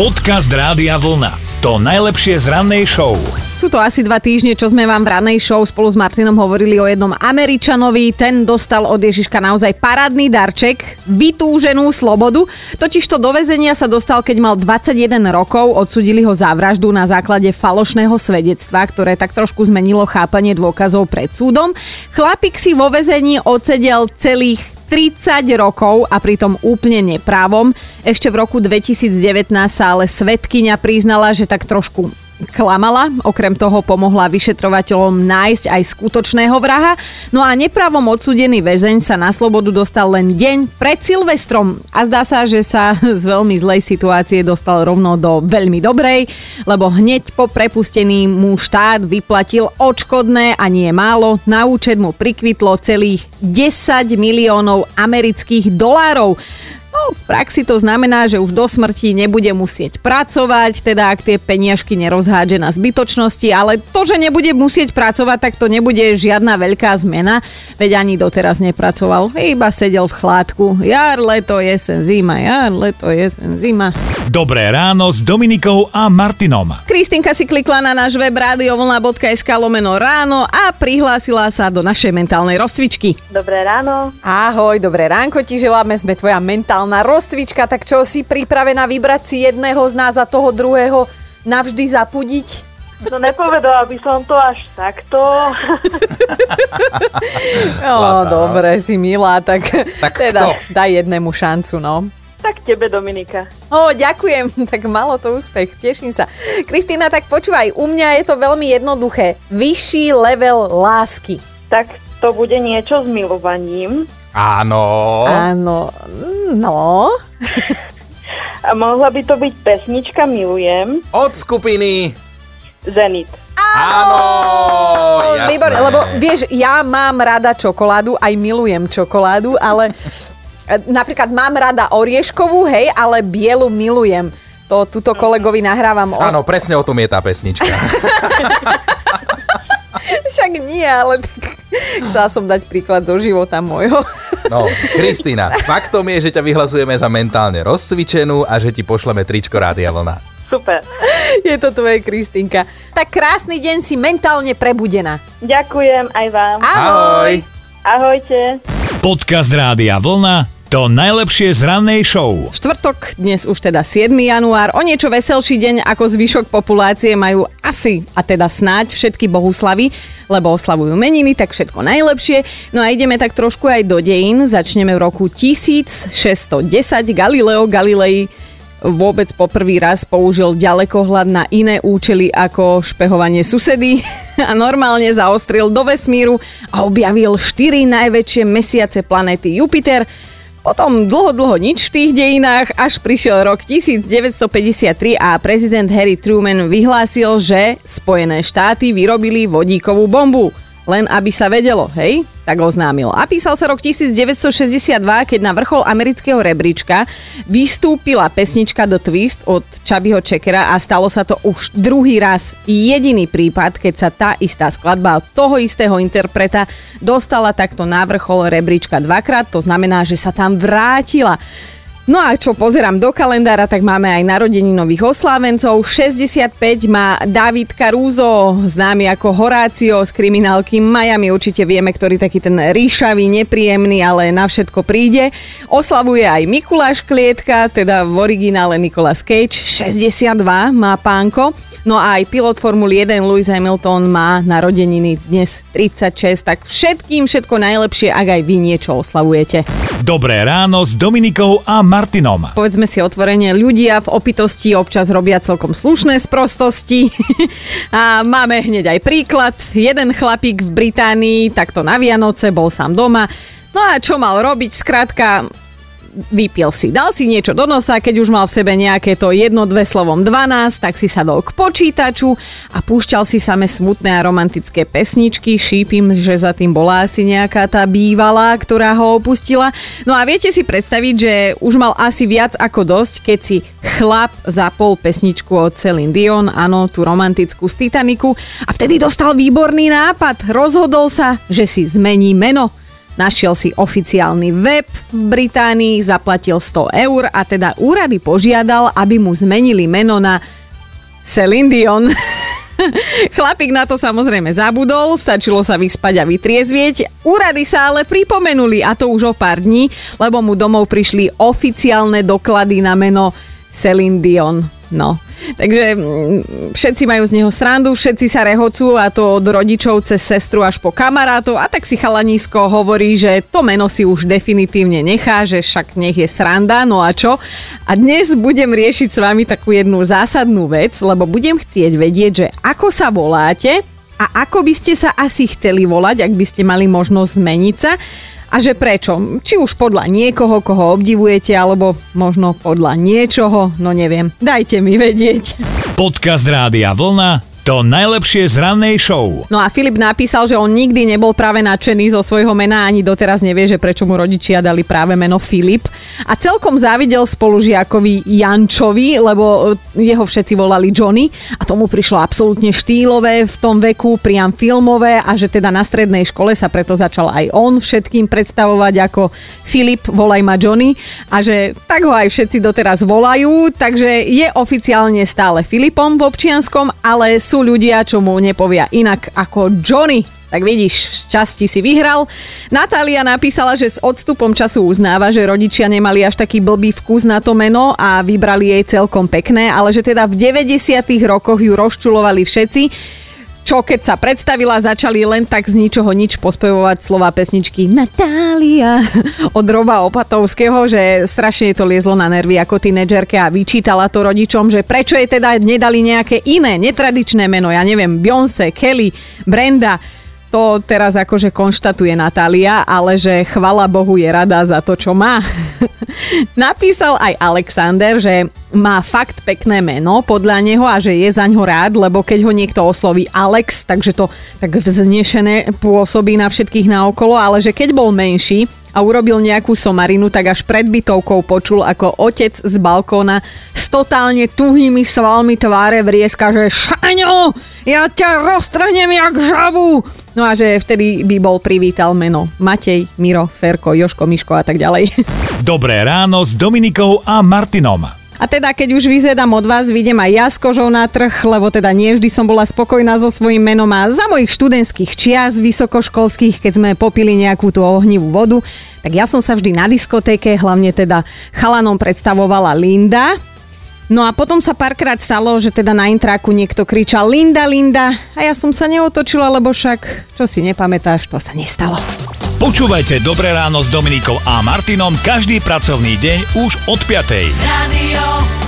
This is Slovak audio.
Podcast Rádia Vlna. To najlepšie z rannej show. Sú to asi dva týždne, čo sme vám v ranej show spolu s Martinom hovorili o jednom Američanovi. Ten dostal od Ježiška naozaj parádny darček, vytúženú slobodu. Totižto do väzenia sa dostal, keď mal 21 rokov. Odsudili ho za vraždu na základe falošného svedectva, ktoré tak trošku zmenilo chápanie dôkazov pred súdom. Chlapík si vo väzení odsedel celých 30 rokov a pritom úplne neprávom. Ešte v roku 2019 sa ale svetkyňa priznala, že tak trošku klamala. Okrem toho pomohla vyšetrovateľom nájsť aj skutočného vraha. No a nepravom odsudený väzeň sa na slobodu dostal len deň pred Silvestrom. A zdá sa, že sa z veľmi zlej situácie dostal rovno do veľmi dobrej, lebo hneď po prepustení mu štát vyplatil odškodné a nie málo. Na účet mu prikvitlo celých 10 miliónov amerických dolárov. V praxi to znamená, že už do smrti nebude musieť pracovať, teda ak tie peniažky nerozhádže na zbytočnosti, ale to, že nebude musieť pracovať, tak to nebude žiadna veľká zmena, veď ani doteraz nepracoval, iba sedel v chládku. Jar, leto, jesen, zima, jar, leto, jesen, zima. Dobré ráno s Dominikou a Martinom. Kristinka si klikla na náš web radiovlna.sk lomeno ráno a prihlásila sa do našej mentálnej rozcvičky. Dobré ráno. Ahoj, dobré ránko ti želáme, sme tvoja mentálna rozcvička, tak čo si pripravená vybrať si jedného z nás a toho druhého navždy zapudiť? No nepovedala by som to až takto. No, dobre, si milá, tak, Tak teda kto? daj jednému šancu, no. tak tebe, Dominika. Ó, ďakujem, tak malo to úspech, teším sa. Kristýna, tak počúvaj, u mňa je to veľmi jednoduché. Vyšší level lásky. Tak to bude niečo s milovaním. Áno. Áno, no. A mohla by to byť pesnička Milujem, Od skupiny. Zenit. Áno. jasné. Výborne, lebo vieš, ja mám rada čokoládu, aj milujem čokoládu, ale napríklad mám rada orieškovú, hej, ale bielu milujem. To tuto kolegovi nahrávam. O... Áno, presne o tom je tá pesnička. Však nie, ale tak chcela som dať príklad zo života môjho. No, Kristýna, faktom je, že ťa vyhlasujeme za mentálne rozcvičenú a že ti pošleme tričko Rádia Vlna. Super. Je to tvoje Kristýnka. Tak krásny deň si mentálne prebudená. Ďakujem aj vám. Ahoj! Ahojte. Podcast Rádia Vlna. To najlepšie z rannej show. Štvrtok, dnes už teda 7. január, o niečo veselší deň ako zvyšok populácie majú asi, a teda snáď všetky bohuslavy, lebo oslavujú meniny, tak všetko najlepšie. No a ideme tak trošku aj do dejín. Začneme v roku 1610. Galileo Galilei vôbec poprvý raz použil ďalekohľad na iné účely ako špehovanie susedy a normálne zaostril do vesmíru a objavil štyri najväčšie mesiace planéty Jupiter. Potom dlho, dlho nič v tých dejinách, až prišiel rok 1953 a prezident Harry Truman vyhlásil, že Spojené štáty vyrobili vodíkovú bombu. Len aby sa vedelo, hej? Tak oznámil. A písal sa rok 1962, keď na vrchol amerického rebríčka vystúpila pesnička The Twist od Chubbyho Checkera a stalo sa to už druhý raz. Jediný prípad, keď sa tá istá skladba od toho istého interpreta dostala takto na vrchol rebríčka dvakrát, to znamená, že sa tam vrátila. No a čo pozerám do kalendára, tak máme aj narodení nových oslávencov. 65 má David Caruso, známy ako Horácio z kriminálky Miami. Určite vieme, ktorý taký ten ríšavý, nepríjemný, ale na všetko príde. Oslavuje aj Mikuláš Klietka, teda v originále Nicolas Cage. 62 má pánko. No a aj pilot Formuly 1 Lewis Hamilton má narodeniny dnes 36, tak všetkým všetko najlepšie, ak aj vy niečo oslavujete. Dobré ráno s Dominikou a Martinom. Povedzme si otvorene, ľudia v opitosti občas robia celkom slušné sprostosti. a máme hneď aj príklad. Jeden chlapík v Británii takto na Vianoce bol sám doma. No a čo mal robiť? Skrátka, vypil si, dal si niečo do nosa, keď už mal v sebe nejaké to jedno, dve slovom 12, tak si sadol k počítaču a púšťal si same smutné a romantické pesničky. Šípim, že za tým bola asi nejaká tá bývalá, ktorá ho opustila. No a viete si predstaviť, že už mal asi viac ako dosť, keď si chlap zapol pesničku od Celine Dion, áno, tú romantickú z Titaniku a vtedy dostal výborný nápad. Rozhodol sa, že si zmení meno. Našiel si oficiálny web v Británii, zaplatil 100 eur a teda úrady požiadal, aby mu zmenili meno na Celine Dion. Chlapík na to samozrejme zabudol, stačilo sa vyspať a vytriezvieť. Úrady sa ale pripomenuli a to už o pár dní, lebo mu domov prišli oficiálne doklady na meno Celine Dion. No, takže mm, všetci majú z neho srandu, všetci sa rehocú a to od rodičov cez sestru až po kamarátov. A tak si chalanísko hovorí, že to meno si už definitívne nechá, že však nech je sranda, no a čo? A dnes budem riešiť s vami takú jednu zásadnú vec, lebo budem chcieť vedieť, že ako sa voláte a ako by ste sa asi chceli volať, ak by ste mali možnosť zmeniť sa a že prečo. Či už podľa niekoho, koho obdivujete, alebo možno podľa niečoho, no neviem. Dajte mi vedieť. Podcast Rádia Vlna to najlepšie z rannej show. No a Filip napísal, že on nikdy nebol práve nadšený zo svojho mena, ani doteraz nevie, že prečo mu rodičia dali práve meno Filip. A celkom závidel spolužiakovi Jančovi, lebo e, jeho všetci volali Johnny a tomu prišlo absolútne štýlové v tom veku, priam filmové a že teda na strednej škole sa preto začal aj on všetkým predstavovať ako Filip, volaj ma Johnny a že tak ho aj všetci doteraz volajú, takže je oficiálne stále Filipom v občianskom, ale sú ľudia, čo mu nepovia inak ako Johnny. Tak vidíš, z časti si vyhral. Natália napísala, že s odstupom času uznáva, že rodičia nemali až taký blbý vkus na to meno a vybrali jej celkom pekné, ale že teda v 90 rokoch ju rozčulovali všetci čo keď sa predstavila, začali len tak z ničoho nič pospevovať slova pesničky Natália od Roba Opatovského, že strašne to liezlo na nervy ako tínedžerke a vyčítala to rodičom, že prečo jej teda nedali nejaké iné, netradičné meno, ja neviem, Beyoncé, Kelly, Brenda, to teraz akože konštatuje Natália, ale že chvala Bohu je rada za to, čo má. Napísal aj Alexander, že má fakt pekné meno podľa neho a že je za ňo rád, lebo keď ho niekto osloví Alex, takže to tak vznešené pôsobí na všetkých naokolo, ale že keď bol menší, a urobil nejakú somarinu, tak až pred bytovkou počul, ako otec z balkóna s totálne tuhými svalmi tváre vrieska, že Šaňo, ja ťa roztrhnem jak žabu. No a že vtedy by bol privítal meno Matej, Miro, Ferko, Joško, Miško a tak ďalej. Dobré ráno s Dominikou a Martinom. A teda, keď už vyzvedám od vás, vidím aj ja s kožou na trh, lebo teda nie vždy som bola spokojná so svojím menom a za mojich študentských čias vysokoškolských, keď sme popili nejakú tú ohnivú vodu, tak ja som sa vždy na diskotéke, hlavne teda chalanom predstavovala Linda, No a potom sa párkrát stalo, že teda na intraku niekto kričal Linda, Linda a ja som sa neotočila, lebo však, čo si nepamätáš, to sa nestalo. Počúvajte Dobré ráno s Dominikou a Martinom každý pracovný deň už od 5. Radio